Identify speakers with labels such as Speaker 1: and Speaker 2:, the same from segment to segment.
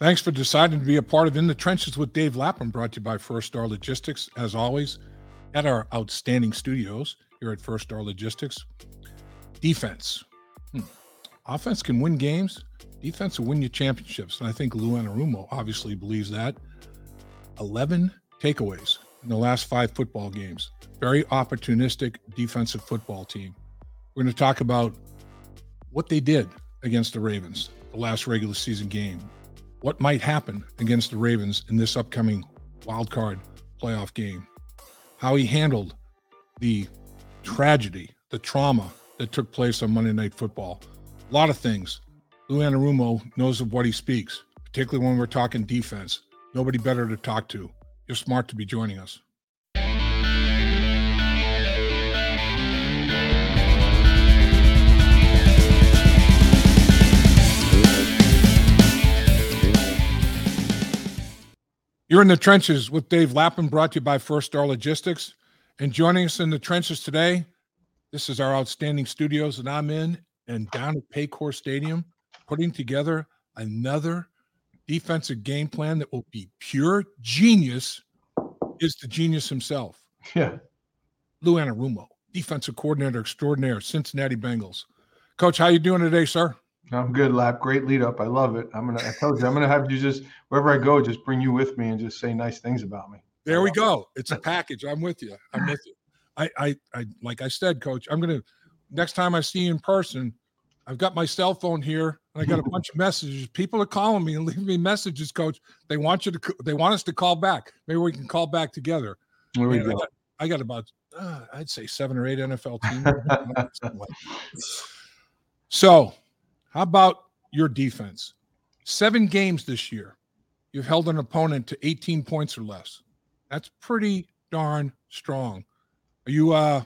Speaker 1: Thanks for deciding to be a part of In the Trenches with Dave Lapham, brought to you by First Star Logistics, as always, at our outstanding studios here at First Star Logistics. Defense. Hmm. Offense can win games, defense will win you championships. And I think Lou Anarumo obviously believes that. 11 takeaways in the last five football games. Very opportunistic defensive football team. We're going to talk about what they did against the Ravens, the last regular season game, what might happen against the Ravens in this upcoming wild card playoff game, how he handled the tragedy, the trauma that took place on Monday Night Football. A lot of things. Lou Anarumo knows of what he speaks, particularly when we're talking defense. Nobody better to talk to. You're smart to be joining us. You're in the trenches with Dave Lapham, brought to you by First Star Logistics. And joining us in the trenches today, this is our outstanding studios that I'm in and down at Paycor Stadium, putting together another defensive game plan that will be pure genius. Is the genius himself?
Speaker 2: Yeah,
Speaker 1: Lou Anarumo, defensive coordinator extraordinaire, Cincinnati Bengals. Coach, how you doing today, sir?
Speaker 2: I'm good, Lap. Great lead up. I love it. I'm gonna. I told you, I'm gonna have you just wherever I go, just bring you with me and just say nice things about me.
Speaker 1: There we go. It's a package. I'm with you. I'm with you. I, I, I, like I said, Coach. I'm gonna next time I see you in person. I've got my cell phone here, and I got a bunch of messages. People are calling me and leaving me messages, Coach. They want you to. They want us to call back. Maybe we can call back together.
Speaker 2: There we
Speaker 1: Man, I
Speaker 2: go.
Speaker 1: got, I got about, uh, I'd say seven or eight NFL teams. so, how about your defense? Seven games this year, you've held an opponent to 18 points or less. That's pretty darn strong. Are you, uh,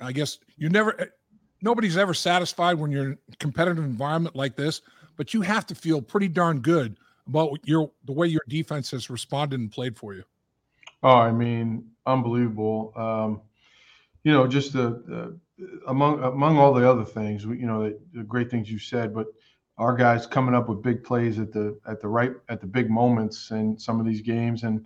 Speaker 1: I guess you never, nobody's ever satisfied when you're in a competitive environment like this, but you have to feel pretty darn good about your the way your defense has responded and played for you.
Speaker 2: Oh, I mean, unbelievable. Um, you know, just the, the among among all the other things, we- you know, the, the great things you said, but our guys coming up with big plays at the at the right at the big moments in some of these games, and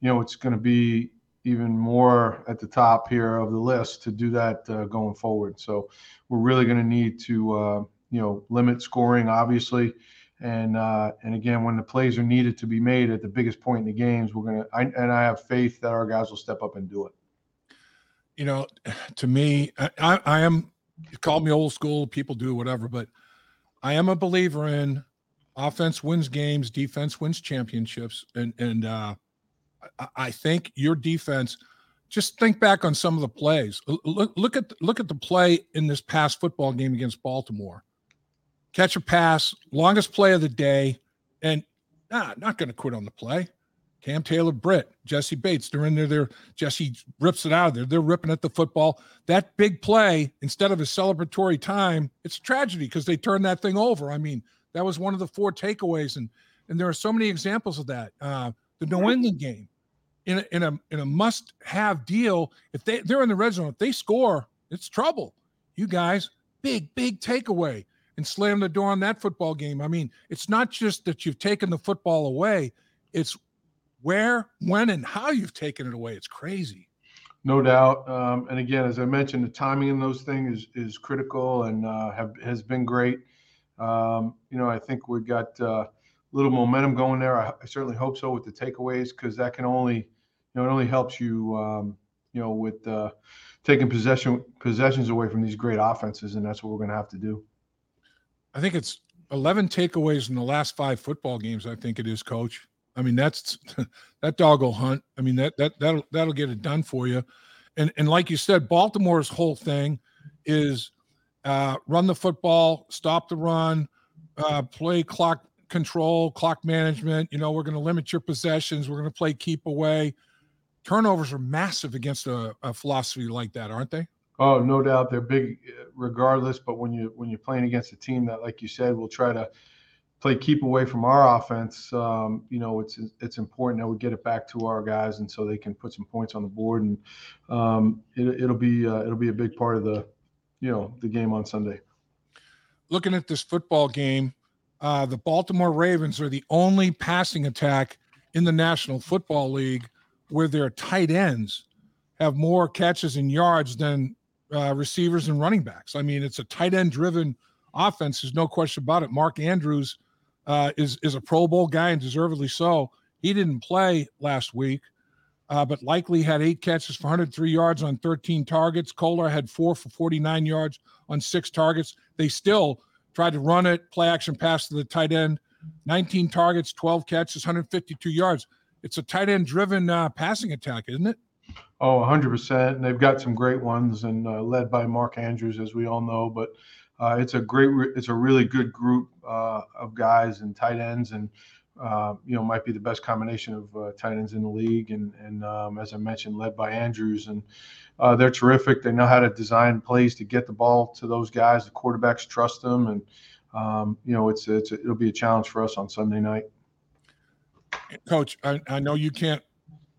Speaker 2: you know, it's going to be even more at the top here of the list to do that uh, going forward. So we're really going to need to uh, you know limit scoring, obviously. And uh, and again, when the plays are needed to be made at the biggest point in the games, we're gonna. I, and I have faith that our guys will step up and do it.
Speaker 1: You know, to me, I, I, am. Call me old school. People do whatever, but I am a believer in offense wins games, defense wins championships, and and uh, I, I think your defense. Just think back on some of the plays. Look, look at look at the play in this past football game against Baltimore. Catch a pass, longest play of the day, and nah, not going to quit on the play. Cam Taylor, Britt, Jessie Bates, they're in there. They're Jesse rips it out of there. They're ripping at the football. That big play, instead of a celebratory time, it's a tragedy because they turned that thing over. I mean, that was one of the four takeaways, and and there are so many examples of that. Uh, the New England game, in a, in a in a must-have deal, if they they're in the red zone, if they score, it's trouble. You guys, big big takeaway and slam the door on that football game. I mean, it's not just that you've taken the football away; it's where, when, and how you've taken it away. It's crazy.
Speaker 2: No doubt. Um, and again, as I mentioned, the timing in those things is is critical and uh, have has been great. Um, you know, I think we've got uh, a little momentum going there. I, I certainly hope so with the takeaways because that can only, you know, it only helps you, um, you know, with uh, taking possession possessions away from these great offenses, and that's what we're going to have to do.
Speaker 1: I think it's 11 takeaways in the last five football games. I think it is, Coach. I mean, that's that dog will hunt. I mean, that that that'll that'll get it done for you. And and like you said, Baltimore's whole thing is uh, run the football, stop the run, uh, play clock control, clock management. You know, we're going to limit your possessions. We're going to play keep away. Turnovers are massive against a, a philosophy like that, aren't they?
Speaker 2: Oh, no doubt they're big, uh, regardless. But when you when you're playing against a team that, like you said, will try to play keep away from our offense, um, you know, it's it's important that we get it back to our guys, and so they can put some points on the board, and um, it, it'll be uh, it'll be a big part of the, you know, the game on Sunday.
Speaker 1: looking at this football game, uh, the Baltimore Ravens are the only passing attack in the National Football League where their tight ends have more catches and yards than uh, receivers and running backs. I mean, it's a tight end driven offense. There's no question about it. Mark Andrews uh, is is a Pro Bowl guy and deservedly so. He didn't play last week, uh, but Likely had eight catches for 103 yards on 13 targets. Kolar had four for 49 yards on six targets. They still tried to run it, play action pass to the tight end. 19 targets, 12 catches, 152 yards. It's a tight end driven uh, passing attack, isn't it?
Speaker 2: Oh, 100%. And they've got some great ones and uh, led by Mark Andrews, as we all know. But uh, it's a great, it's a really good group uh, of guys and tight ends, and uh, you know might be the best combination of uh, tight ends in the league. And and um, as I mentioned, led by Andrews, and uh, they're terrific. They know how to design plays to get the ball to those guys. The quarterbacks trust them, and um, you know it's it's it'll be a challenge for us on Sunday night.
Speaker 1: Coach, I, I know you can't.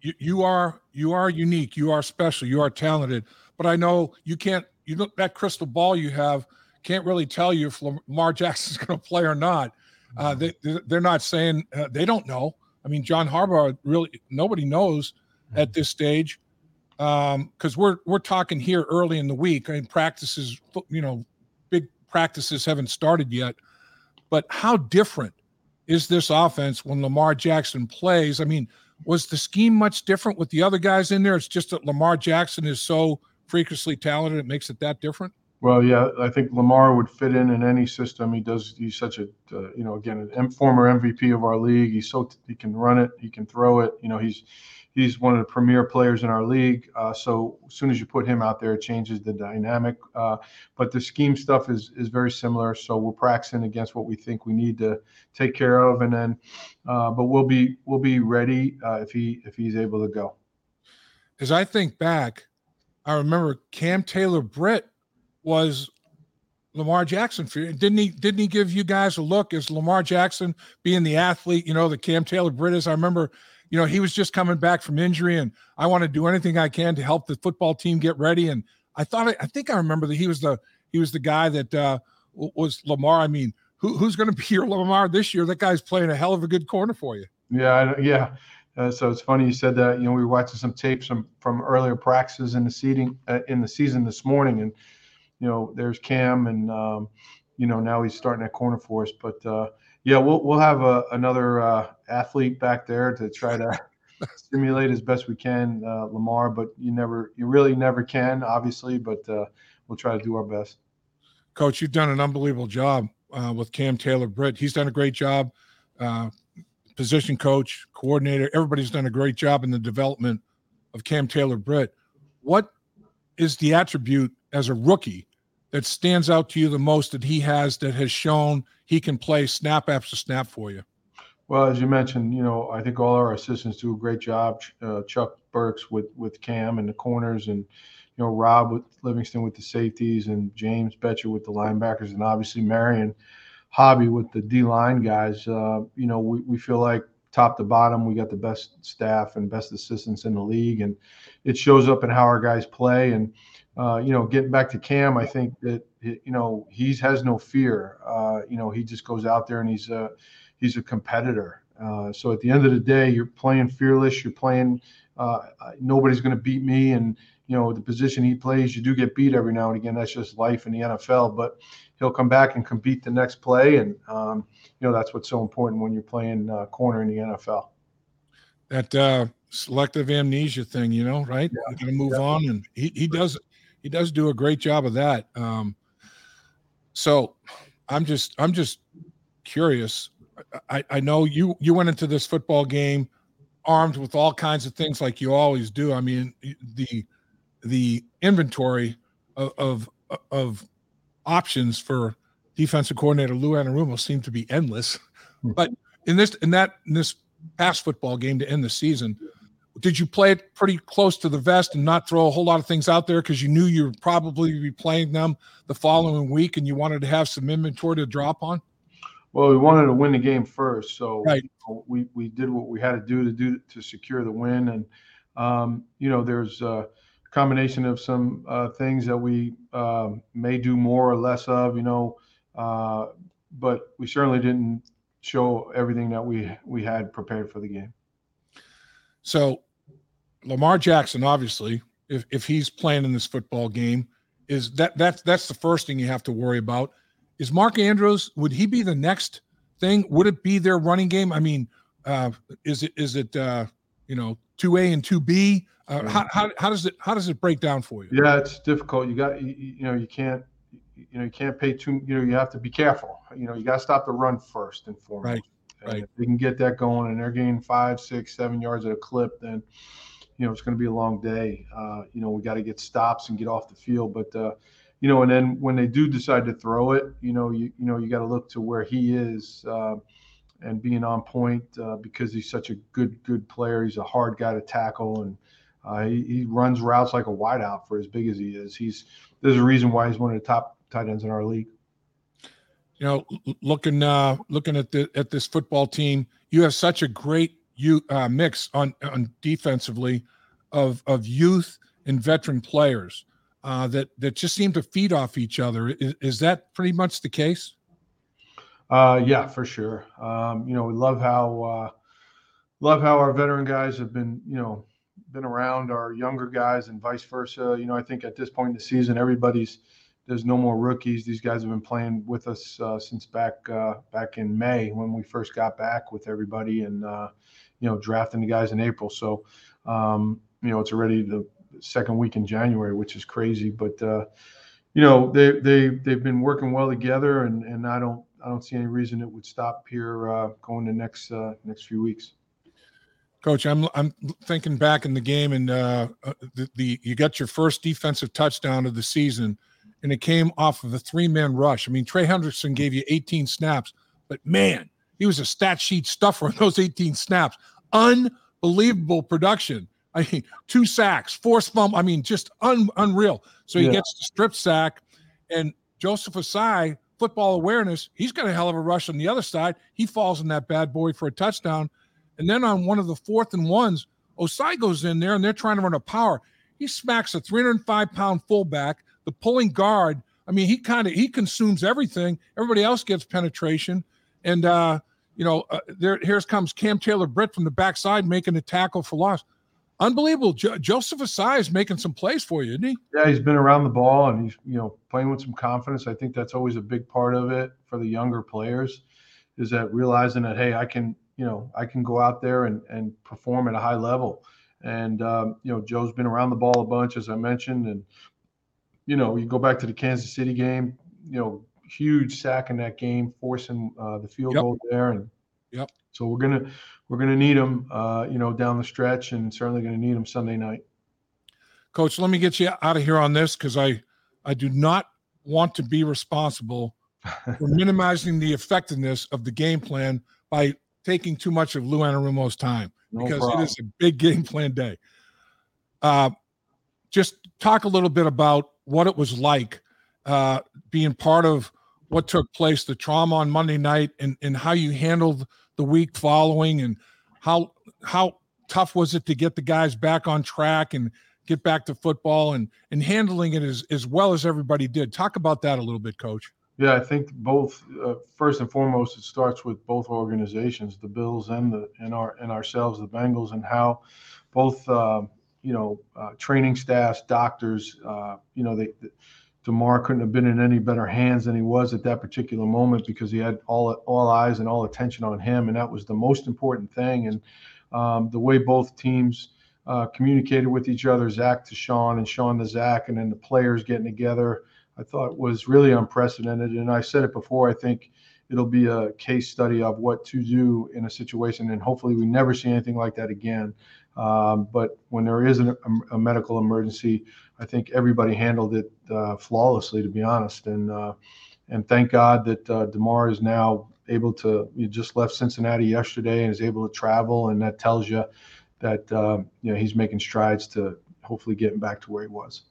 Speaker 1: You, you are you are unique. You are special. You are talented. But I know you can't. You look that crystal ball you have can't really tell you if Lamar Jackson's going to play or not. Uh, they they're not saying uh, they don't know. I mean, John Harbaugh really nobody knows at this stage because um, we're we're talking here early in the week. I mean, practices, you know, big practices haven't started yet. But how different is this offense when Lamar Jackson plays? I mean, was the scheme much different with the other guys in there? It's just that Lamar Jackson is so freakishly talented; it makes it that different.
Speaker 2: Well, yeah, I think Lamar would fit in in any system. He does. He's such a, uh, you know, again, a former MVP of our league. He's so he can run it, he can throw it. You know, he's he's one of the premier players in our league. Uh, so as soon as you put him out there, it changes the dynamic. Uh, but the scheme stuff is is very similar. So we're practicing against what we think we need to take care of, and then, uh, but we'll be we'll be ready uh, if he if he's able to go.
Speaker 1: As I think back, I remember Cam Taylor Britt was Lamar Jackson. Didn't he didn't he give you guys a look as Lamar Jackson being the athlete, you know, the Cam Taylor Britt is? I remember, you know, he was just coming back from injury and I want to do anything I can to help the football team get ready. And I thought I think I remember that he was the he was the guy that uh was Lamar. I mean, who, who's going to be your Lamar this year? That guy's playing a hell of a good corner for you.
Speaker 2: Yeah, yeah. Uh, so it's funny you said that. You know, we were watching some tapes from from earlier practices in the seating uh, in the season this morning, and you know, there's Cam, and um, you know now he's starting at corner for us. But uh, yeah, we'll we'll have a, another uh, athlete back there to try to stimulate as best we can, uh, Lamar. But you never, you really never can, obviously. But uh, we'll try to do our best.
Speaker 1: Coach, you've done an unbelievable job uh, with Cam Taylor Britt. He's done a great job. Uh, position coach, coordinator, everybody's done a great job in the development of Cam Taylor Britt. What is the attribute as a rookie that stands out to you the most that he has that has shown he can play snap after snap for you?
Speaker 2: Well, as you mentioned, you know, I think all our assistants do a great job. Uh, Chuck Burks with with Cam and the corners, and you know Rob with Livingston with the safeties, and James Bettcher with the linebackers, and obviously Marion Hobby with the D line guys. Uh, you know, we, we feel like top to bottom, we got the best staff and best assistants in the league, and it shows up in how our guys play. And uh, you know, getting back to Cam, I think that you know he has no fear. Uh, you know, he just goes out there and he's a he's a competitor. Uh, so at the end of the day, you're playing fearless. You're playing. Uh, nobody's going to beat me, and you know the position he plays, you do get beat every now and again. That's just life in the NFL. But he'll come back and compete the next play, and um, you know that's what's so important when you're playing uh, corner in the NFL.
Speaker 1: That uh, selective amnesia thing, you know, right? Yeah. You're going to move yeah. on, and he he does he does do a great job of that. Um, so I'm just I'm just curious. I, I know you you went into this football game armed with all kinds of things like you always do. I mean the the inventory of of, of options for defensive coordinator Lou Anarumo seemed to be endless. Hmm. But in this in that in this past football game to end the season, did you play it pretty close to the vest and not throw a whole lot of things out there because you knew you would probably be playing them the following week and you wanted to have some inventory to drop on?
Speaker 2: Well, we wanted to win the game first, so
Speaker 1: right.
Speaker 2: we we did what we had to do to do to secure the win, and um, you know there's a combination of some uh, things that we uh, may do more or less of. You know, uh, but we certainly didn't show everything that we we had prepared for the game.
Speaker 1: So, Lamar Jackson, obviously, if if he's playing in this football game, is that that's that's the first thing you have to worry about. Is Mark Andrews? Would he be the next thing? Would it be their running game? I mean, uh, is it is it uh, you know two A and two B? Uh, how, how, how does it how does it break down for you?
Speaker 2: Yeah, it's difficult. You got you, you know you can't you know you can't pay too you know you have to be careful. You know you got to stop the run first and foremost.
Speaker 1: Right.
Speaker 2: And
Speaker 1: right.
Speaker 2: If they can get that going and they're gaining five, six, seven yards at a clip, then you know it's going to be a long day. Uh, you know we got to get stops and get off the field, but uh, you know, and then when they do decide to throw it, you know, you you know you got to look to where he is. Uh, and being on point uh, because he's such a good good player. He's a hard guy to tackle, and uh, he, he, runs routes like a wideout for as big as he is. He's there's a reason why he's one of the top tight ends in our league.
Speaker 1: You know, looking uh, looking at the at this football team, you have such a great you uh, mix on on defensively of of youth and veteran players uh, that that just seem to feed off each other. Is, is that pretty much the case?
Speaker 2: Uh, yeah, for sure. Um, you know, we love how uh, love how our veteran guys have been, you know, been around our younger guys and vice versa. You know, I think at this point in the season, everybody's there's no more rookies. These guys have been playing with us uh, since back uh, back in May when we first got back with everybody and uh, you know drafting the guys in April. So um, you know it's already the second week in January, which is crazy. But uh, you know they they they've been working well together, and and I don't I don't see any reason it would stop here uh, going the next uh, next few weeks.
Speaker 1: Coach, I'm I'm thinking back in the game, and uh, uh, the, the you got your first defensive touchdown of the season, and it came off of a three man rush. I mean, Trey Hendrickson gave you 18 snaps, but man, he was a stat sheet stuffer in those 18 snaps. Unbelievable production. I mean, two sacks, forced fumble. I mean, just un, unreal. So he yeah. gets the strip sack, and Joseph Ossai, football awareness, he's got a hell of a rush on the other side. He falls in that bad boy for a touchdown. And then on one of the fourth and ones, Ossai goes in there and they're trying to run a power. He smacks a 305 pound fullback, the pulling guard. I mean, he kind of he consumes everything. Everybody else gets penetration, and uh, you know, uh, there here comes Cam Taylor Britt from the backside making a tackle for loss. Unbelievable. Jo- Joseph Ossai is making some plays for you, isn't he?
Speaker 2: Yeah, he's been around the ball and he's you know playing with some confidence. I think that's always a big part of it for the younger players, is that realizing that hey, I can you know I can go out there and and perform at a high level. And um, you know Joe's been around the ball a bunch, as I mentioned, and you know you go back to the Kansas City game, you know huge sack in that game, forcing uh, the field yep. goal there, and
Speaker 1: yep.
Speaker 2: So we're gonna we're gonna need him, uh, you know, down the stretch, and certainly gonna need him Sunday night.
Speaker 1: Coach, let me get you out of here on this because I I do not want to be responsible for minimizing the effectiveness of the game plan by taking too much of Lou Anarumo's time no because problem. it is a big game plan day. Uh, just talk a little bit about what it was like uh, being part of what took place, the trauma on Monday night, and, and how you handled the week following, and how how tough was it to get the guys back on track and get back to football and and handling it as as well as everybody did. Talk about that a little bit, Coach.
Speaker 2: Yeah, I think both. Uh, first and foremost, it starts with both organizations, the Bills and the and our and ourselves, the Bengals, and how both uh, you know uh, training staffs, doctors, uh, you know they. Damar couldn't have been in any better hands than he was at that particular moment because he had all all eyes and all attention on him, and that was the most important thing. And um, the way both teams uh, communicated with each other, Zac to Sean and Sean to Zac, and then the players getting together I thought was really unprecedented. And I said it before, I think it'll be a case study of what to do in a situation. And hopefully we never see anything like that again. Um, but when there is an, a, a, medical emergency, I think everybody handled it uh, flawlessly, to be honest. And uh, and thank God that uh, Damar is now able to. He just left Cincinnati yesterday and is able to travel, and that tells you that uh, you know he's making strides to hopefully getting back to where he was.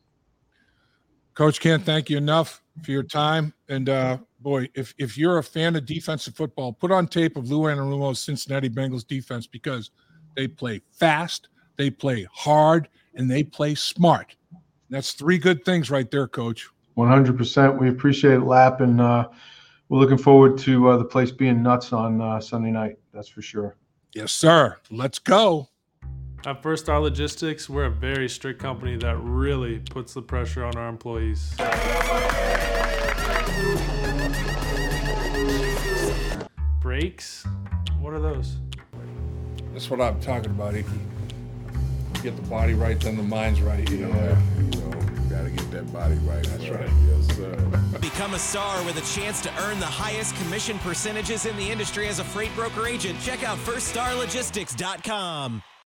Speaker 1: Coach, can't thank you enough for your time. And uh, boy, if if you're a fan of defensive football, put on tape of Lou Anarumo's Cincinnati Bengals defense because they play fast, they play hard, and they play smart. That's three good things right there, Coach.
Speaker 2: 100%. We appreciate it, Lap. And, uh, we're looking forward to uh, the place being nuts on uh, Sunday night. That's for sure.
Speaker 1: Yes, sir. Let's go.
Speaker 3: At First Star Logistics, we're a very strict company that really puts the pressure on our employees. Breaks? What are those?
Speaker 1: That's what I'm talking about, Ickey. Get the body right, then the mind's right. You know.
Speaker 4: Yeah, you know, gotta get that body right. That's right. Yes, sir.
Speaker 5: Become a star with a chance to earn the highest commission percentages in the industry as a freight broker agent. Check out firststarlogistics.com.